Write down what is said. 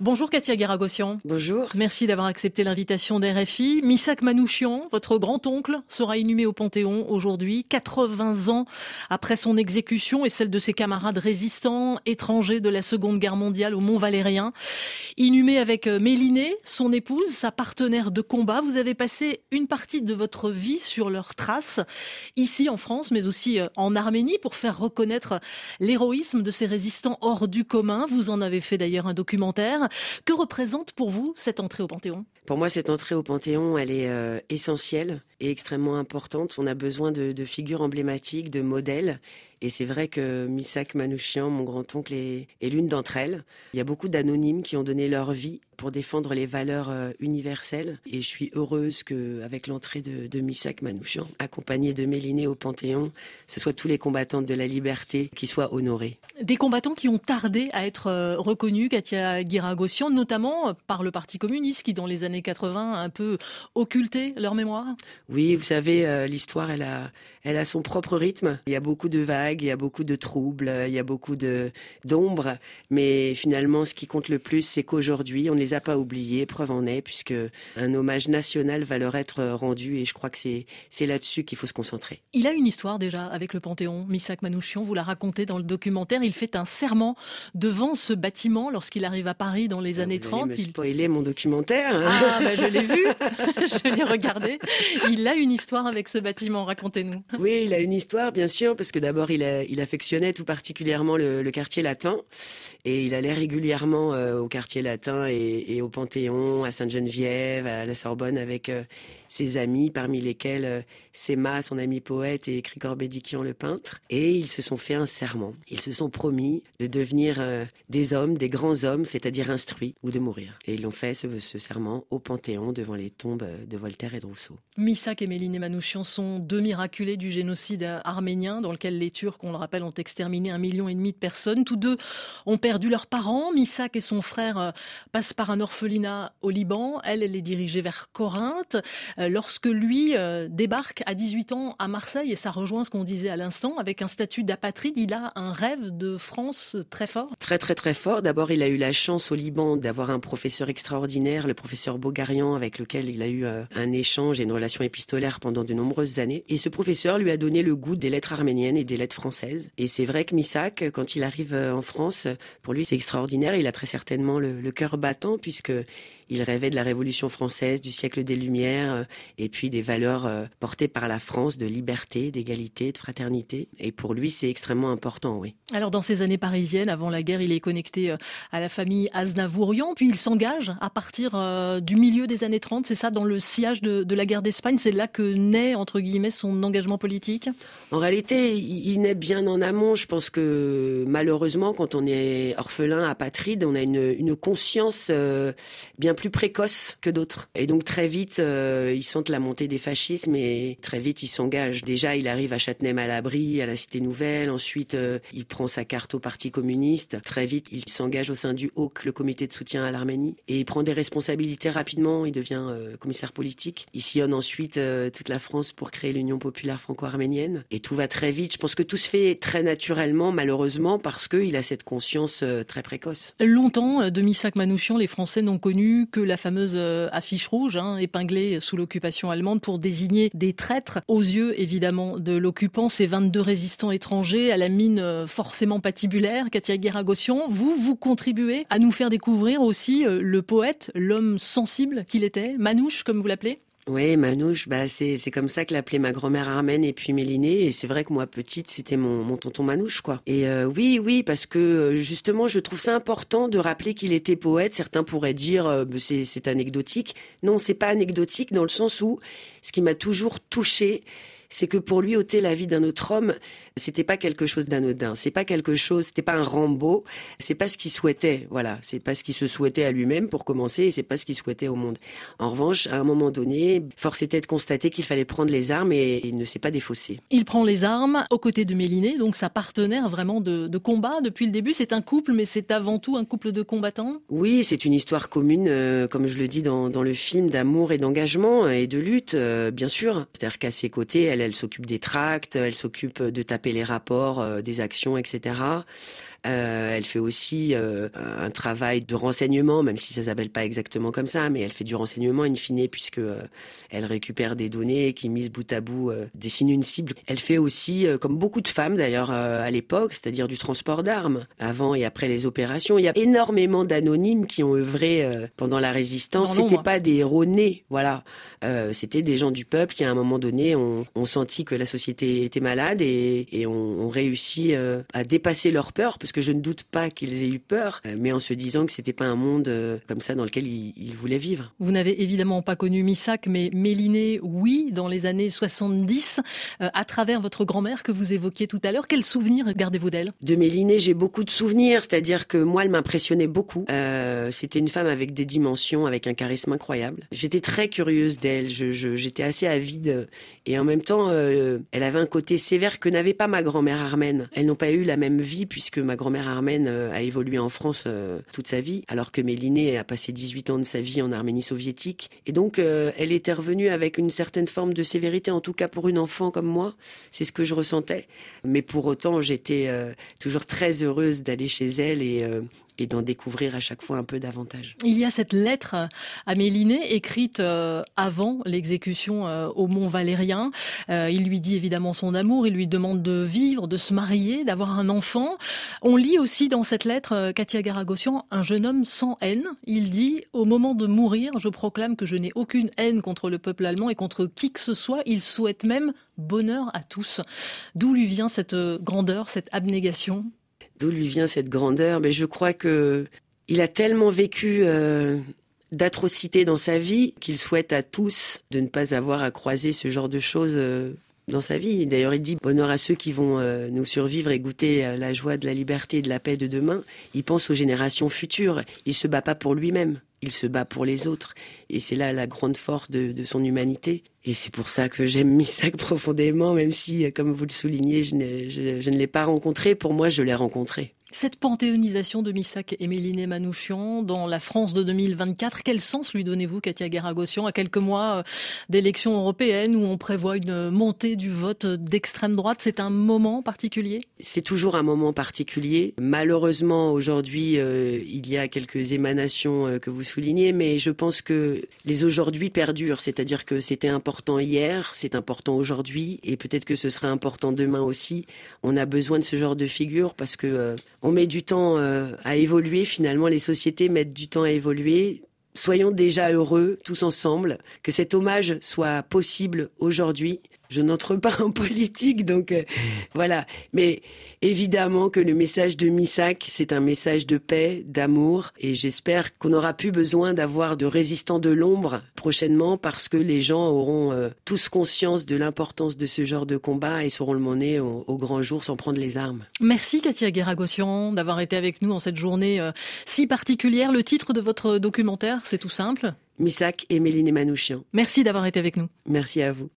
Bonjour Katia Guéragossian. Bonjour. Merci d'avoir accepté l'invitation d'RFI. Misak Manouchian, votre grand-oncle, sera inhumé au Panthéon aujourd'hui, 80 ans après son exécution et celle de ses camarades résistants étrangers de la Seconde Guerre mondiale au Mont Valérien. Inhumé avec euh, Mélinée, son épouse, sa partenaire de combat, vous avez passé une partie de votre vie sur leurs traces, ici en France, mais aussi euh, en Arménie, pour faire reconnaître l'héroïsme de ces résistants hors du commun. Vous en avez fait d'ailleurs un documentaire. Que représente pour vous cette entrée au Panthéon? Pour moi, cette entrée au Panthéon, elle est euh, essentielle extrêmement importante. On a besoin de, figures emblématiques, de modèles. Et c'est vrai que Misak Manouchian, mon grand-oncle, est, l'une d'entre elles. Il y a beaucoup d'anonymes qui ont donné leur vie pour défendre les valeurs euh, universelles. Et je suis heureuse que, avec l'entrée de, de Misak Manouchian, accompagné de Mélinée au Panthéon, ce soit tous les combattants de la liberté qui soient honorés. Des combattants qui ont tardé à être euh, reconnus, Katia Guiragossian, notamment par le Parti communiste, qui dans les années 80 a un peu occulté leur mémoire? Oui, vous savez, euh, l'histoire, elle a, elle a son propre rythme. Il y a beaucoup de vagues, il y a beaucoup de troubles, il y a beaucoup de d'ombres, mais finalement, ce qui compte le plus, c'est qu'aujourd'hui, on ne les a pas oubliés. Preuve en est, puisque un hommage national va leur être rendu, et je crois que c'est c'est là-dessus qu'il faut se concentrer. Il a une histoire déjà avec le Panthéon. Misak Manouchian, vous la racontez dans le documentaire. Il fait un serment devant ce bâtiment lorsqu'il arrive à Paris dans les Ah, années vous 30. Allez me Il- spoiler mon documentaire. hein. Ah, bah, je l'ai vu, je l'ai regardé. Il a une histoire avec ce bâtiment, racontez-nous. Oui, il a une histoire, bien sûr, parce que d'abord, il, il affectionnait tout particulièrement le, quartier latin. Et il allait régulièrement euh, au quartier latin et, et au Panthéon, à Sainte-Geneviève, à la Sorbonne, avec euh, ses amis, parmi lesquels euh, Sema, son ami poète, et Cricor Bédiquian, le peintre. Et ils se sont fait un serment. Ils se sont promis de devenir euh, des hommes, des grands hommes, c'est-à-dire instruits, ou de mourir. Et ils l'ont fait, ce, serment, au Panthéon, devant les tombes euh, de Voltaire et de Rousseau. Misak et Méline Manouchian sont deux miraculés du génocide arménien dans lequel les Turcs, on le rappelle, ont exterminé un million et demi de personnes. Tous deux ont perdu leurs parents. Misak et son frère passent par un orphelinat au Liban. Elle, elle est dirigée vers Corinthe. Euh, Lorsque lui euh, débarque à 18 ans à Marseille, et ça rejoint ce qu'on disait à l'instant, avec un statut d'apatride, il a un rêve de France très fort. Très très très fort. D'abord, il a eu la chance au Liban d'avoir un professeur extraordinaire, le professeur Bogarian, avec lequel il a eu euh, un échange et une relation épistolaire pendant de nombreuses années. Et ce professeur lui a donné le goût des lettres arméniennes et des lettres françaises. Et c'est vrai que Misak, quand il arrive en France, pour lui c'est extraordinaire. Il a très certainement le, le cœur battant puisque il rêvait de la Révolution française, du siècle des Lumières, euh, et puis des valeurs euh, portées par la France de liberté, d'égalité, de fraternité. Et pour lui, c'est extrêmement important, oui. Alors dans ces années parisiennes, avant la guerre, il est connecté euh, à la famille Aznavourian, puis il s'engage à partir du milieu des années 30, c'est ça, dans le sillage de, de la guerre d'Espagne, c'est là que naît, entre guillemets, son engagement politique? En réalité, il il naît bien en amont. Je pense que malheureusement, quand on est orphelin, apatride, on a une, une conscience euh, bien plus précoce que d'autres. Et donc très vite, euh, ils sentent la montée des fascismes et très vite, ils s'engagent. Déjà, il arrive à Châtenay-Malabry, à la Cité Nouvelle. Ensuite, euh, il prend sa carte au Parti communiste. Très vite, il s'engage au sein du HOC, le comité de soutien à l'Arménie. Et il prend des responsabilités rapidement. Il devient euh, commissaire politique. Il sillonne ensuite euh, toute la France pour créer l'Union populaire franco-arménienne. Et tout va très vite. Je pense que tout se fait très naturellement, malheureusement, parce qu'il a cette conscience très précoce. Longtemps, de Misak Manouchian, les Français n'ont connu que la fameuse euh, affiche rouge, hein, épinglée sous l'occupation allemande pour désigner des traîtres aux yeux, évidemment, de l'occupant, ces 22 résistants étrangers à la mine euh, forcément patibulaire. Katia Guéragossian, vous, vous contribuez à nous faire découvrir aussi euh, le poète, l'homme sensible qu'il était, Manouche, comme vous l'appelez? Oui, Manouche, bah c'est c'est comme ça que l'appelait ma grand-mère armène et puis Mélinée. Et c'est vrai que moi petite, c'était mon, mon tonton Manouche, quoi. Et euh, oui, oui, parce que euh, justement, je trouve ça important de rappeler qu'il était poète. Certains pourraient dire euh, bah, c'est c'est anecdotique. Non, c'est pas anecdotique dans le sens où ce qui m'a toujours touché, c'est que pour lui ôter la vie d'un autre homme, c'était pas quelque chose d'anodin. C'est pas quelque chose, c'était pas un Rambo. C'est pas ce qu'il souhaitait. Voilà, c'est pas ce qu'il se souhaitait à lui-même pour commencer, et c'est pas ce qu'il souhaitait au monde. En revanche, à un moment donné, force était de constater qu'il fallait prendre les armes et il ne s'est pas défaussé. Il prend les armes aux côtés de Mélinée, donc sa partenaire vraiment de, de combat depuis le début. C'est un couple, mais c'est avant tout un couple de combattants? Oui, c'est une histoire commune, euh, comme je le dis dans, dans le film, d'amour et d'engagement et de lutte, euh, bien sûr. C'est-à-dire qu'à ses côtés, elle, elle s'occupe des tracts, elle s'occupe de taper les rapports, euh, des actions, etc. Euh, elle fait aussi euh, un travail de renseignement, même si ça s'appelle pas exactement comme ça, mais elle fait du renseignement in fine puisque euh, elle récupère des données qui mises bout à bout dessinent une cible. Elle fait aussi, comme beaucoup de femmes d'ailleurs à l'époque, c'est-à-dire du transport d'armes avant et après les opérations. Il y a énormément d'anonymes qui ont œuvré pendant la résistance. C'était pas des héros nés, voilà. C'était des gens du peuple qui à un moment donné ont, ont senti que la société était malade et, et ont, ont réussi à dépasser leur peur parce que je ne doute pas qu'ils aient eu peur, euh, mais en se disant que c'était pas un monde euh, comme ça dans lequel ils, voulaient vivre. Vous n'avez évidemment pas connu Missac, mais Méliné, oui, dans les années 70, euh, à travers votre grand-mère que vous évoquiez tout à l'heure. Quels souvenirs gardez-vous d'elle? De Méliné, j'ai beaucoup de souvenirs, c'est-à-dire que moi, elle m'impressionnait beaucoup. c'était une femme avec des dimensions, avec un charisme incroyable. J'étais très curieuse d'elle, j'étais assez avide, et en même temps, elle avait un côté sévère que n'avait pas ma grand-mère armène. Elles n'ont pas eu la même vie puisque ma grand-mère armène euh, a évolué en France euh, toute sa vie, alors que Méliné a passé 18 ans de sa vie en Arménie soviétique. Et donc, euh, elle était revenue avec une certaine forme de sévérité, en tout cas pour une enfant comme moi. C'est ce que je ressentais. Mais pour autant, j'étais toujours très heureuse d'aller chez elle et, et d'en découvrir à chaque fois un peu davantage. Il y a cette lettre à Méliné écrite euh, avant l'exécution euh, au Mont Valérien. Euh, il lui dit évidemment son amour, il lui demande de vivre, de se marier, d'avoir un enfant. On lit aussi dans cette lettre, Katia Garagossian, un jeune homme sans haine. Il dit au moment de mourir, je proclame que je n'ai aucune haine contre le peuple allemand et contre qui que ce soit. Il souhaite même bonheur à tous. D'où lui vient cette grandeur, cette abnégation? D'où lui vient cette grandeur. Mais je crois que il a tellement vécu euh, d'atrocités dans sa vie qu'il souhaite à tous de ne pas avoir à croiser ce genre de choses euh, dans sa vie. D'ailleurs, il dit bonheur à ceux qui vont euh, nous survivre et goûter la joie de la liberté et de la paix de demain. Il pense aux générations futures. Il se bat pas pour lui-même. Il se bat pour les autres. Et c'est là la grande force de, son humanité. Et c'est pour ça que j'aime Missak profondément, même si, comme vous le soulignez, je ne l'ai pas rencontré. Pour moi, je l'ai rencontré. Cette panthéonisation de Missak et Méliné Manouchian dans la France de 2024, quel sens lui donnez-vous, Katia Garagossian, à quelques mois euh, d'élections européennes où on prévoit une montée du vote d'extrême droite? C'est un moment particulier? C'est toujours un moment particulier. Malheureusement, aujourd'hui, euh, il y a quelques émanations euh, que vous soulignez, mais je pense que les aujourd'hui perdurent, c'est-à-dire que c'était important hier, c'est important aujourd'hui, et peut-être que ce sera important demain aussi. On a besoin de ce genre de figure parce que on met du temps euh, à évoluer. Finalement, les sociétés mettent du temps à évoluer. Soyons déjà heureux tous ensemble que cet hommage soit possible aujourd'hui je n'entre pas en politique, donc euh, voilà. Mais évidemment que le message de Missak, c'est un message de paix, d'amour, et j'espère qu'on n'aura plus besoin d'avoir de résistants de l'ombre prochainement parce que les gens auront euh, tous conscience de l'importance de ce genre de combat et sauront le mener au, grand jour sans prendre les armes. Merci Katia Guéragossian d'avoir été avec nous en cette journée euh, si particulière. Le titre de votre documentaire, c'est tout simple. Missak et Méline Manouchian. Merci d'avoir été avec nous. Merci à vous.